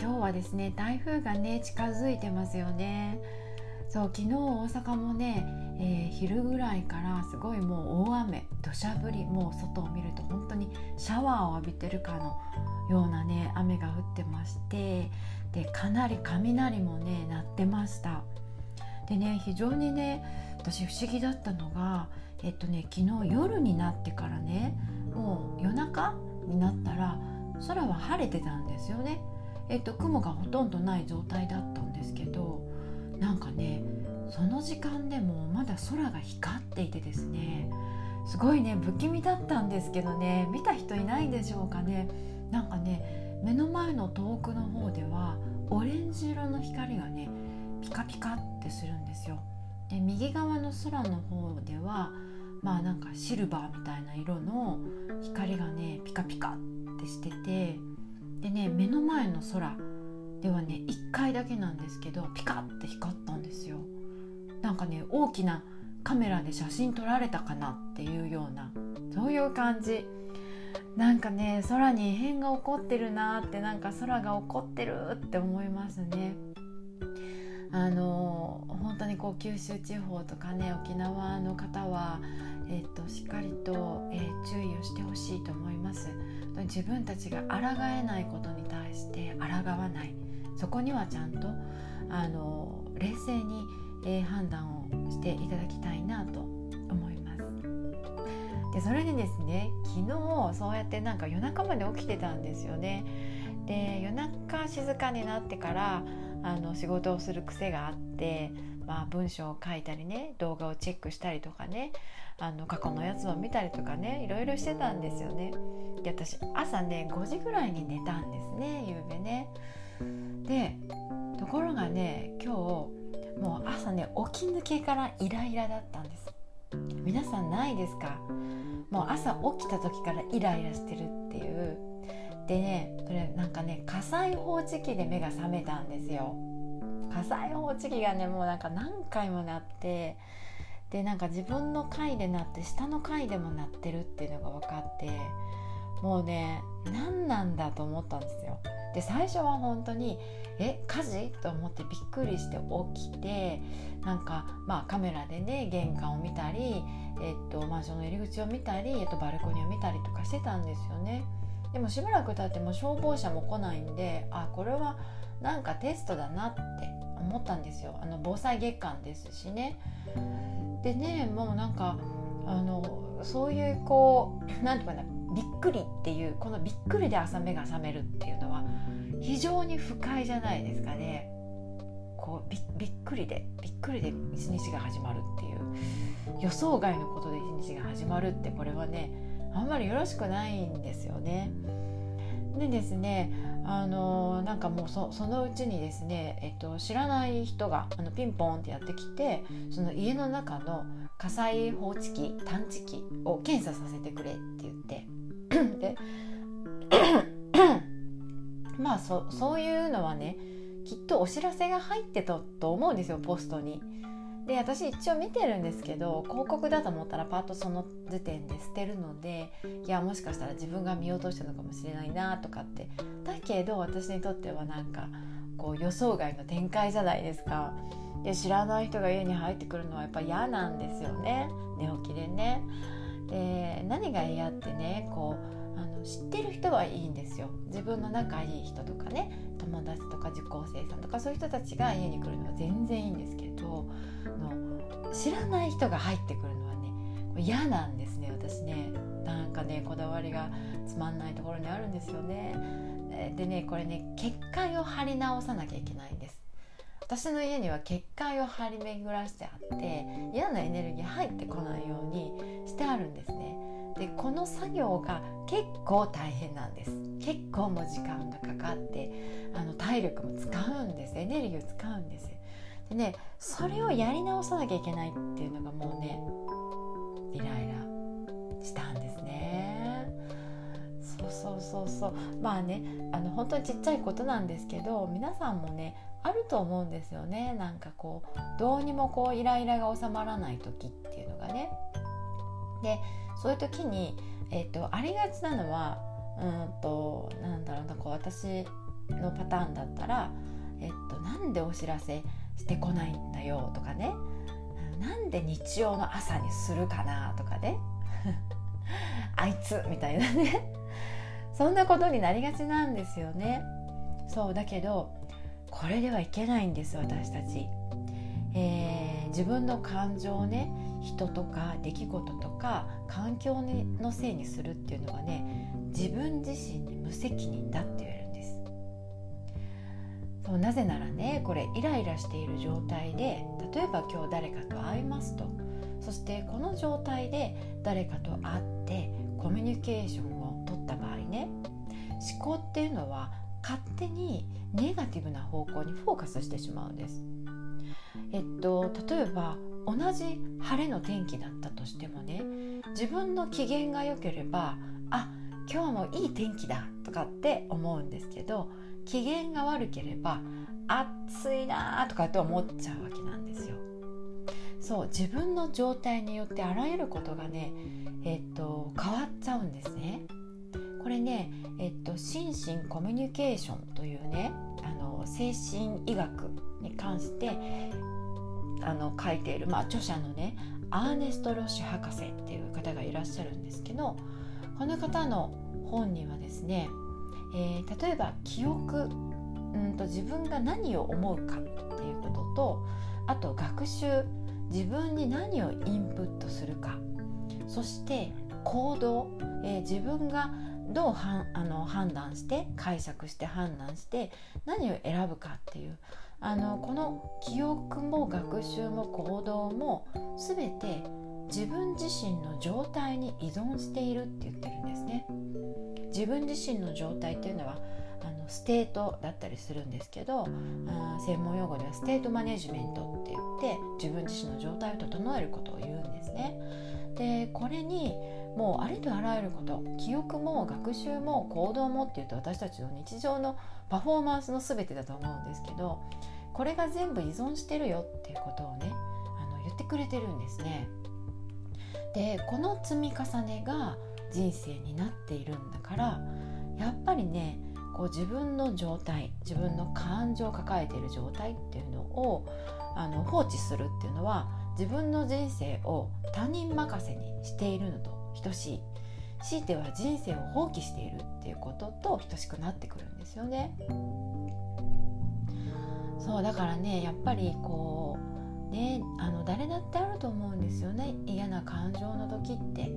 今日はですね台風がね近づいてますよね。そう昨日大阪もね、えー、昼ぐらいからすごいもう大雨土砂降りもう外を見ると本当にシャワーを浴びてるかのようなね雨が降ってましてでかなり雷もね鳴ってました。でね非常にね私不思議だったのがえっとね昨日夜になってからねもう夜中になったら空は晴れてたんですよね。えっと、雲がほとんどない状態だったんですけどなんかねその時間でもまだ空が光っていてですねすごいね不気味だったんですけどね見た人いないんでしょうかねなんかね目の前の遠くの方ではオレンジ色の光がねピカピカってするんですよ。で右側の空の方ではまあなんかシルバーみたいな色の光がねピカピカってしててでね目の前の空ではね1回だけなんですけどピカッて光ったんですよ。なんかね大きなカメラで写真撮られたかなっていうようなそういう感じ。なんかね空に異変が起こってるなってなんか空が起こってるって思いますね。あの本当にこう九州地方とかね沖縄の方は、えーと、しっかりと、えー、注意をしてほしいと思います。自分たちが抗えないことに対して抗わないそこにはちゃんとあの冷静に、えー、判断をしていただきたいなと思います。でそれでですね昨日そうやってなんか夜中まで起きてたんですよね。で夜中静かになってからあの仕事をする癖があって、まあ、文章を書いたりね動画をチェックしたりとかねあの過去のやつを見たりとかねいろいろしてたんですよね。で私朝ね5時ぐらいに寝たんですね夕べね。でところがね今日もう朝ね起き抜けからイライラだったんです。皆さんないですか？もう朝起きた時からイライラしてるっていうでねそれなんかね火災報知器で目が覚めたんですよ火災報知器がねもうなんか何回もなってでなんか自分の階でなって下の階でも鳴ってるっていうのが分かってもうね何なんだと思ったんですよ。で最初は本当にえ火事？と思ってびっくりして起きてなんかまあカメラでね玄関を見たり、えっと、マンションの入り口を見たり、えっと、バルコニーを見たりとかしてたんですよね。でもしばらく経っても消防車も来ないんであこれはなんかテストだなって思ったんですよあの防災月間ですしねでねもうなんかあのそういうこう何て言うかなびっくりっていうこのびっくりで朝目が覚めるっていうのは非常に不快じゃないですかね。こうびびっくりでびっくりで一日が始まるっていう予想外のことで一日が始まるってこれはねあんまりよろしくないんですよね。でですねあのなんかもうそのうちにですね、えっと、知らない人があのピンポンってやってきてその家の中の火災報知器探知機を検査させてくれって言ってで まあそそういうのはねきっとお知らせが入ってたと思うんですよポストに。で私一応見てるんですけど広告だと思ったらパッとその時点で捨てるのでいやもしかしたら自分が見落としたのかもしれないなとかってだけど私にとってはなんかこう予想外の展開じゃないですか。で知らない人が家に入ってくるのはやっぱ嫌なんですよね寝起きでね。で何が嫌ってねこうあの知ってる人はいいんですよ。自分の仲いい人とかね友達とか受講生さんとかそういう人たちが家に来るのは全然いいんですけどの知らない人が入ってくるのはね嫌なんですね私ね。なんかねこだわりがつまんないところにあるんですよね。でねこれね結界を張り直さなきゃいけないんです。私の家には結界を張り巡らしてあって嫌なエネルギー入ってこないようにしてあるんですね。でこの作業が結構大変なんです。結構も時間がかかってあの体力も使うんです。エネルギーを使うんです。でねそれをやり直さなきゃいけないっていうのがもうねイライラしたんですね。そうそうそうそう。まあねあの本当にちっちゃいことなんですけど皆さんもねあると思うんですよね。なんかこうどうにもこうイライラが収まらない時っていうのがね。でそういう時に、えーと、ありがちなのはうんとなんだろうなこう私のパターンだったら、えっと、なんでお知らせしてこないんだよとかね。なんで日曜の朝にするかなとかね。あいつみたいなね。そんなことになりがちなんですよね。そうだけどこれではいけないんです私たち、えー、自分の感情をね人とか出来事とか環境のせいにするっていうのはね自分自身に無責任だって言えるんですそうなぜならねこれイライラしている状態で例えば今日誰かと会いますとそしてこの状態で誰かと会ってコミュニケーションを取った場合ね思考っていうのは勝手にネガティブな方向にフォーカスしてしまうんです。えっと、例えば同じ晴れの天気だったとしてもね自分の機嫌が良ければあ今日もいい天気だとかって思うんですけど機嫌が悪ければ暑いなとかって思っちゃうわけなんですよ。そう自分の状態によってあらゆることがね、えっと、変わっちゃうんですね。これね、えっと、心身コミュニケーションというねあの精神医学に関してあの書いている、まあ、著者のねアーネスト・ロッシュ博士っていう方がいらっしゃるんですけどこの方の本にはですね、えー、例えば記憶うんと自分が何を思うかっていうこととあと学習自分に何をインプットするかそして行動、えー、自分がどうはんあの判断して解釈して判断して何を選ぶかっていうあのこの記憶も学習も行動も全て自分自身の状態に依存しているって言ってるんですね。自分自身の状態っていうのはあの state だったりするんですけどあ専門用語では state management って言って自分自身の状態を整えることを言うんですね。でこれにもうありとあらゆること記憶も学習も行動もっていうと私たちの日常のパフォーマンスの全てだと思うんですけどこれが全部依存してるよっていうことをねあの言ってくれてるんですね。でこの積み重ねが人生になっているんだからやっぱりねこう自分の状態自分の感情を抱えている状態っていうのをあの放置するっていうのは自分の人生を他人任せにしているのと等しい強いては人生を放棄しているっていうことと等しくなってくるんですよね。そうだからねやっぱりこうねあの誰だってあると思うんですよね。嫌な感情の時って。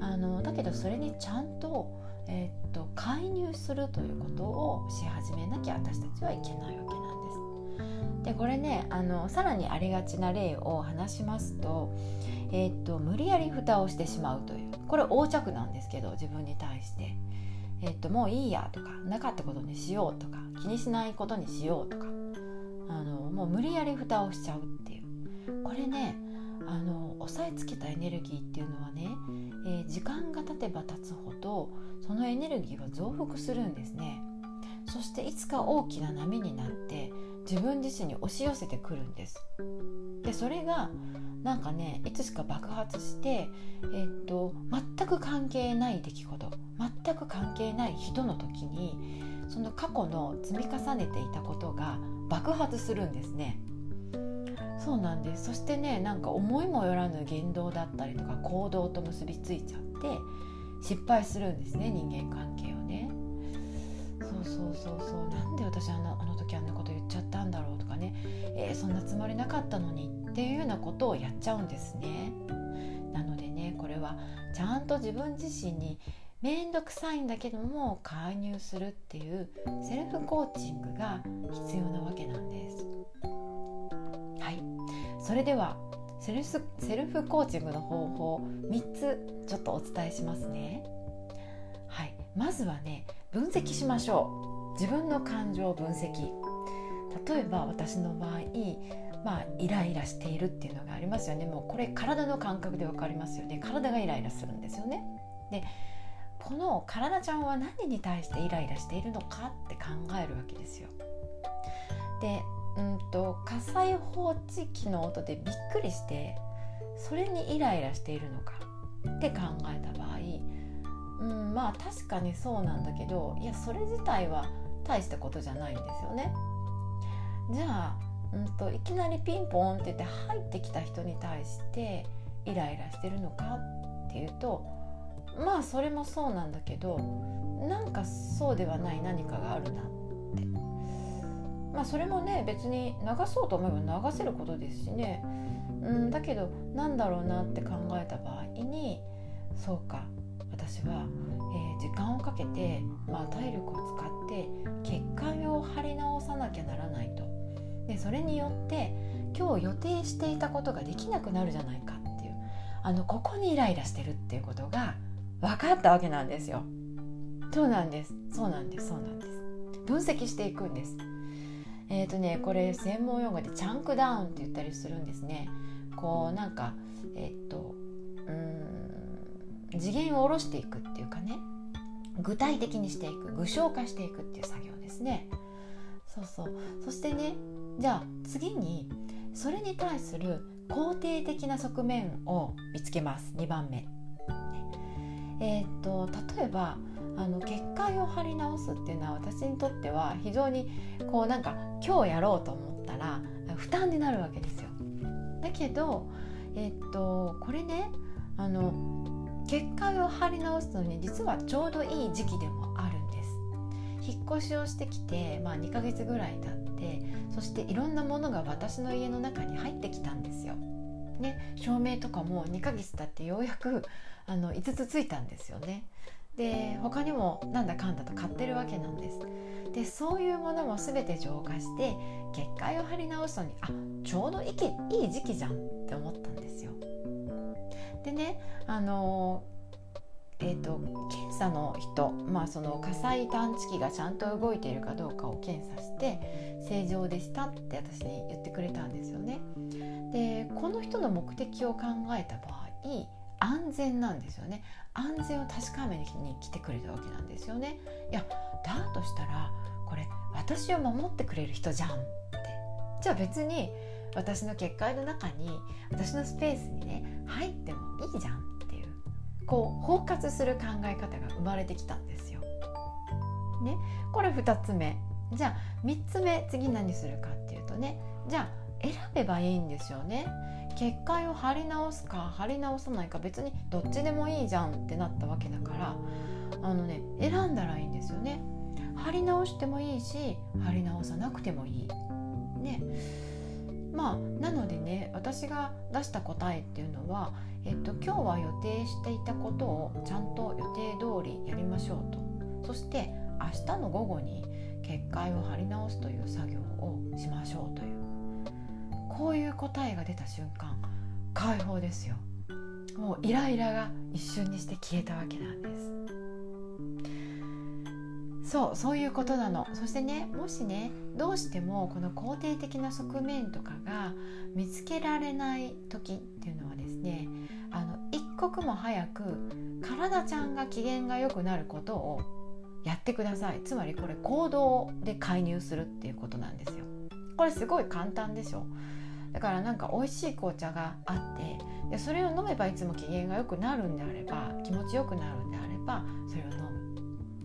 あのだけどそれにちゃんと,、えー、っと介入するということをし始めなきゃ私たちはいけないわけなんです。でこれねあのさらにありがちな例を話しますと,、えー、っと無理やり蓋をしてしまうという。これ横着なんですけど自分に対して。えっと、もういいやとかなかったことにしようとか気にしないことにしようとか。あのもう無理やり蓋をしちゃうっていう。これねあの押さえつけたエネルギーっていうのはね、えー、時間が経てば経つほどそのエネルギーは増幅するんですね。そしていつか大きな波になって自分自身に押し寄せてくるんです。でそれがなんかねいつしか爆発して、えー、っと全く関係ない出来事全く関係ない人の時にその過去の積み重ねていたことが爆発するんですね。そうなんです。そしてねなんか思いもよらぬ言動だったりとか行動と結びついちゃって失敗するんですね人間関係をね。そうそうそうそう。なんで私あのあの時あんなこと言っちゃったんだろうとかね、えー、そんなつもりなかったのにっていうようなことをやっちゃうんですね。なのでねこれはちゃんと自分自身に面倒くさいんだけども介入するっていうセルフコーチングが必要なわけなんです。はい。それではセルスセルフコーチングの方法3つちょっとお伝えしますね。はい、まずはね分析しましょう。自分の感情を分析。例えば私の場合まあイライラしているっていうのがありますよね。もうこれ体の感覚で分かりますよね。体がイライラするんですよね。でこの体ちゃんは何に対してイライラしているのかって考えるわけですよでうんと火災報知器の音でびっくりしてそれにイライラしているのかって考えた場合、うん、まあ確かにそうなんだけどいやそれ自体は大したことじゃないんですよね。じゃあ、うんと、いきなりピンポンって言って入ってきた人に対してイライラしてるのかっていうとまあそれもそうなんだけどなんかそうではない何かがあるなって。まあそれもね別に流そうと思えば流せることですしね。うんだけどなんだろうなって考えた場合にそうか私は、えー、時間をかけて、まあ、体力を使って血管を張り直さなきゃならないと。でそれによって今日予定していたことができなくなるじゃないかっていう。あのここにイライラしてるっていうことが分かったわけなんですよ。そうなんですそうなんですそうなんです分析していくんです。えっ、ー、とねこれ専門用語でチャンクダウンって言ったりするんですね。こうなんかえっ、ー、とうん次元を下ろしていくっていうかね具体的にしていく具象化していくっていう作業ですね。そうそうそしてねじゃあ次にそれに対する肯定的な側面を見つけます2番目。えーと、例えばあの結界を張り直すっていうのは私にとっては非常にこうなんか今日やろうと思ったら負担になるわけですよ。だけど、えーと、これねあの結界を張り直すのに実はちょうどいい時期でもあるんです。引っ越しをしてきて、まあ、2ヶ月ぐらい経ってそしていろんなものが私の家の中に入ってきたんですよ。ね、照明とかも2ヶ月経ってようやくあの5つついたんですよね。で他にもなんだかんだと買ってるわけなんです。でそういうものも全て浄化して結界を張り直すのにあちょうどいいいい時期じゃんって思ったんですよ。でねあのえーと、検査の人、まあ、その火災探知機がちゃんと動いているかどうかを検査して正常でしたって私に言ってくれたんですよね。でこの人の目的を考えた場合安全なんですよね。安全を確かめに来てくれたわけなんですよね。いやだとしたらこれ私を守ってくれる人じゃんって。じゃあ別に私の結界の中に私のスペースにね入ってもいいじゃんっていうこう包括する考え方が生まれてきたんですよ。ね、これ2つ目。じゃあ3つ目次何するかっていうとねじゃあ選べばいいんですよね。結界を貼り直すか貼り直さないか別にどっちでもいいじゃんってなったわけだからあのね選んだらいいんですよね。貼り直してもいいし貼り直さなくてもいい。ね。まあなのでね私が出した答えっていうのは、えっと、今日は予定していたことをちゃんと予定通りやりましょうと。そして明日の午後に結界を貼り直すという作業をしましょうという。こういう答えが出た瞬間解放ですよ。もうイライラが一瞬にして消えたわけなんです。そうそういうことなの。そしてねもしねどうしてもこの肯定的な側面とかが見つけられない時っていうのはですねあの一刻も早く体ちゃんが機嫌が良くなることをやってください。つまりこれ行動で介入するっていうことなんですよ。これすごい簡単でしょ。だからなんか美味しい紅茶があってでそれを飲めばいつも機嫌が良くなるんであれば気持ちよくなるんであればそれを飲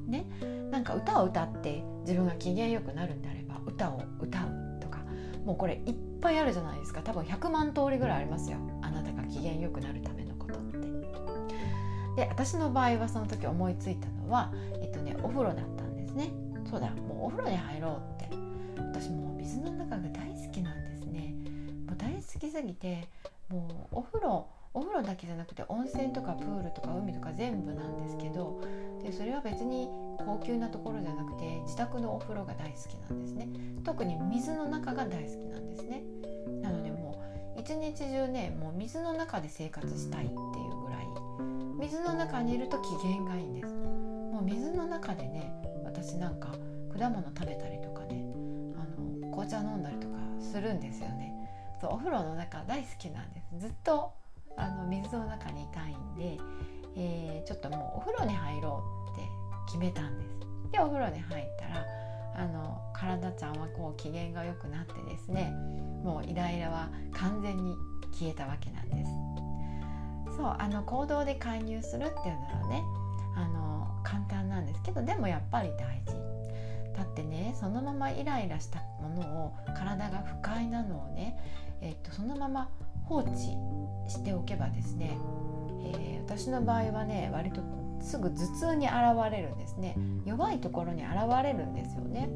む。ね、なんか歌を歌って自分が機嫌よくなるんであれば歌を歌うとかもうこれいっぱいあるじゃないですか。多分100万通りぐらいありますよ。あなたが機嫌よくなるため。で私の場合はその時思いついたのはえっとねお風呂だったんですね。そうだもうお風呂に入ろうって。私もう水の中が大好きなんですね。もう大好きすぎてもうお風呂お風呂だけじゃなくて温泉とかプールとか海とか全部なんですけどでそれは別に高級なところじゃなくて自宅のお風呂が大好きなんですね。特に水の中が大好きなんですね。なのでもう一日中ねもう水の中で生活したいっていうぐらい水の中にいると機嫌がいいんです。もう水の中でね私なんか果物食べたりとかねあの紅茶飲んだりとかするんですよね。そうお風呂の中大好きなんです。ずっとあの水の中にいたいんで、えー、ちょっともうお風呂に入ろうって決めたんです。でお風呂に入ったらあの体ちゃんはこう機嫌が良くなってですねもうイライラは完全に消えたわけなんです。そうあの行動で介入するっていうのはねあの簡単なんですけどでもやっぱり大事。だってねそのままイライラしたものを体が不快なのをね、えっと、そのまま放置しておけばですね、えー、私の場合はね割とすぐ頭痛に現れるんですね。弱いところに現れるんですよね。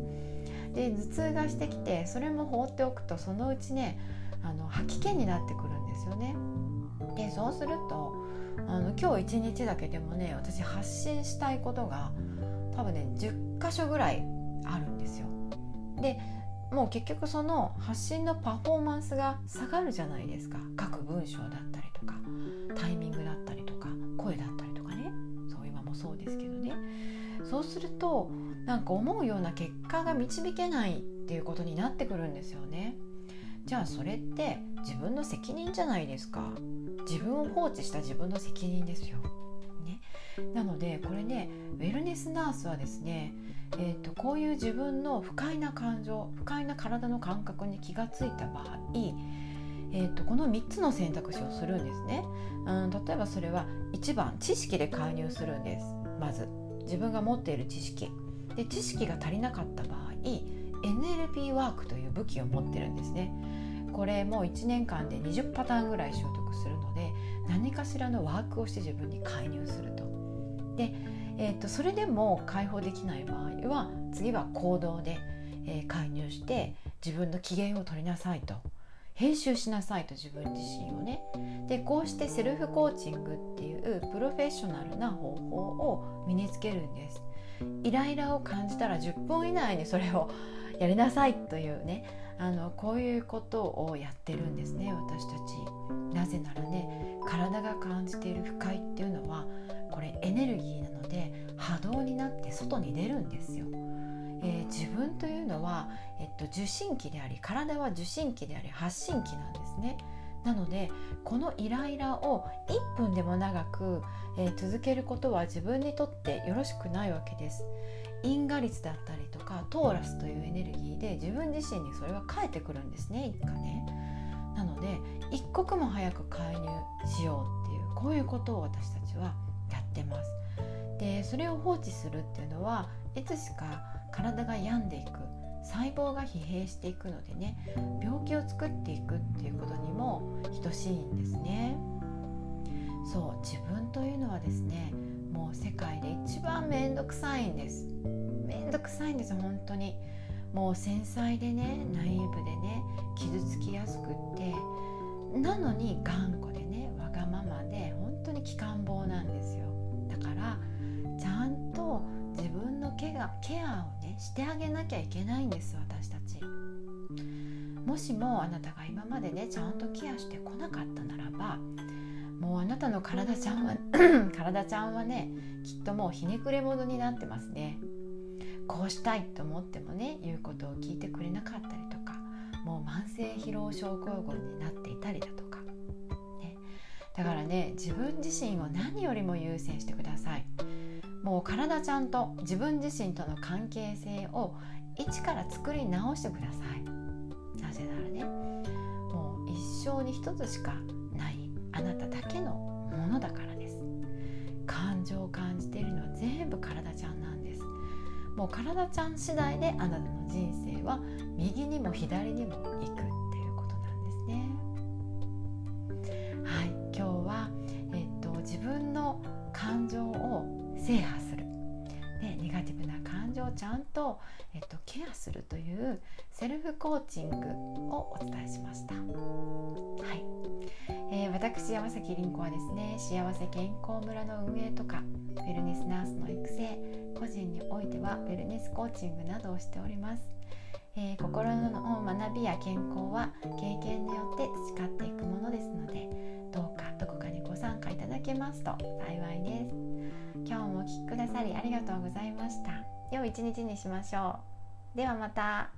で頭痛がしてきてそれも放っておくとそのうちねあの吐き気になってくるんですよね。でそうするとあの今日一日だけでもね私発信したいことが多分ね10箇所ぐらいあるんですよ。でもう結局その発信のパフォーマンスが下がるじゃないですか。書く文章だったりとかタイミングだったりとか声だったりとかね。そう今もそうですけどね。そうするとなんか思うような結果が導けないっていうことになってくるんですよね。じゃあそれって自分の責任じゃないですか。自分を放置した自分の責任ですよ、ね、なのでこれねウェルネスナースはですね、えーと、こういう自分の不快な感情不快な体の感覚に気がついた場合えーと、この3つの選択肢をするんですね、うん、例えばそれは1番知識で介入するんです。まず。自分が持っている知識。で知識が足りなかった場合 NLP ワークという武器を持ってるんですねこれもう1年間で20パターンぐらい習得するので何かしらのワークをして自分に介入すると。で、えーと、それでも解放できない場合は次は行動で、えー、介入して自分の機嫌を取りなさいと。編集しなさいと自分自身をねでこうしてセルフコーチングっていうプロフェッショナルな方法を身につけるんですイライラを感じたら10分以内にそれをやりなさいというねあのこういうことをやってるんですね私たち。なぜならね体が感じている不快っていうのはこれエネルギーなので波動になって外に出るんですよ。えー、自分というのは、えっと、受信機であり体は受信機であり発信機なんですね。なのでこのイライラを1分でも長く、えー、続けることは自分にとってよろしくないわけです。因果率だったりとかトーラスというエネルギーで自分自身にそれは返ってくるんですね一回ね。なので一刻も早く介入しようっていうこういうことを私たちはやってます。でそれを放置するっていうのはいつしか体が病んでいく細胞が疲弊していくのでね病気を作っていくっていうことにも等しいんですね。そう自分というのはですねもう世界で一番面倒くさいんです。面倒くさいんです本当に。もう繊細でねナイーブでね傷つきやすくって。なのに頑固でねわがままで本当に気感棒なんですよ。だからちゃんと自分のケアケアをねしてあげなきゃいけないんです私たち。もしもあなたが今までねちゃんとケアしてこなかったならばもうあなたの体ちゃんは体ちゃんはねきっともうひねくれ者になってますね。こうしたいと思ってもね言うことを聞いてくれなかったりとかもう慢性疲労症候群になっていたりだとか、ね、だからね自分自身を何よりも優先してください。もう体ちゃんと自分自身との関係性を一から作り直してください。なぜならねもう一生に一つしかあなただけのものだからです。感情を感じているのは全部体ちゃんなんです。もう体ちゃん次第であなたの人生は右にも左にも行く。をちゃんと、えっと、ケアするというセルフコーチングをお伝えしました。はいえー、私山崎凛子はですね幸せ健康村の運営とかウェルネスナースの育成個人においてはウェルネスコーチングなどをしております。えー、心の学びや健康は経験によって培っていくものですのでどうかどこかにご参加いただけますと幸いです今日もお聴きくださりありがとうございました良い一日にしましょう。ではまた。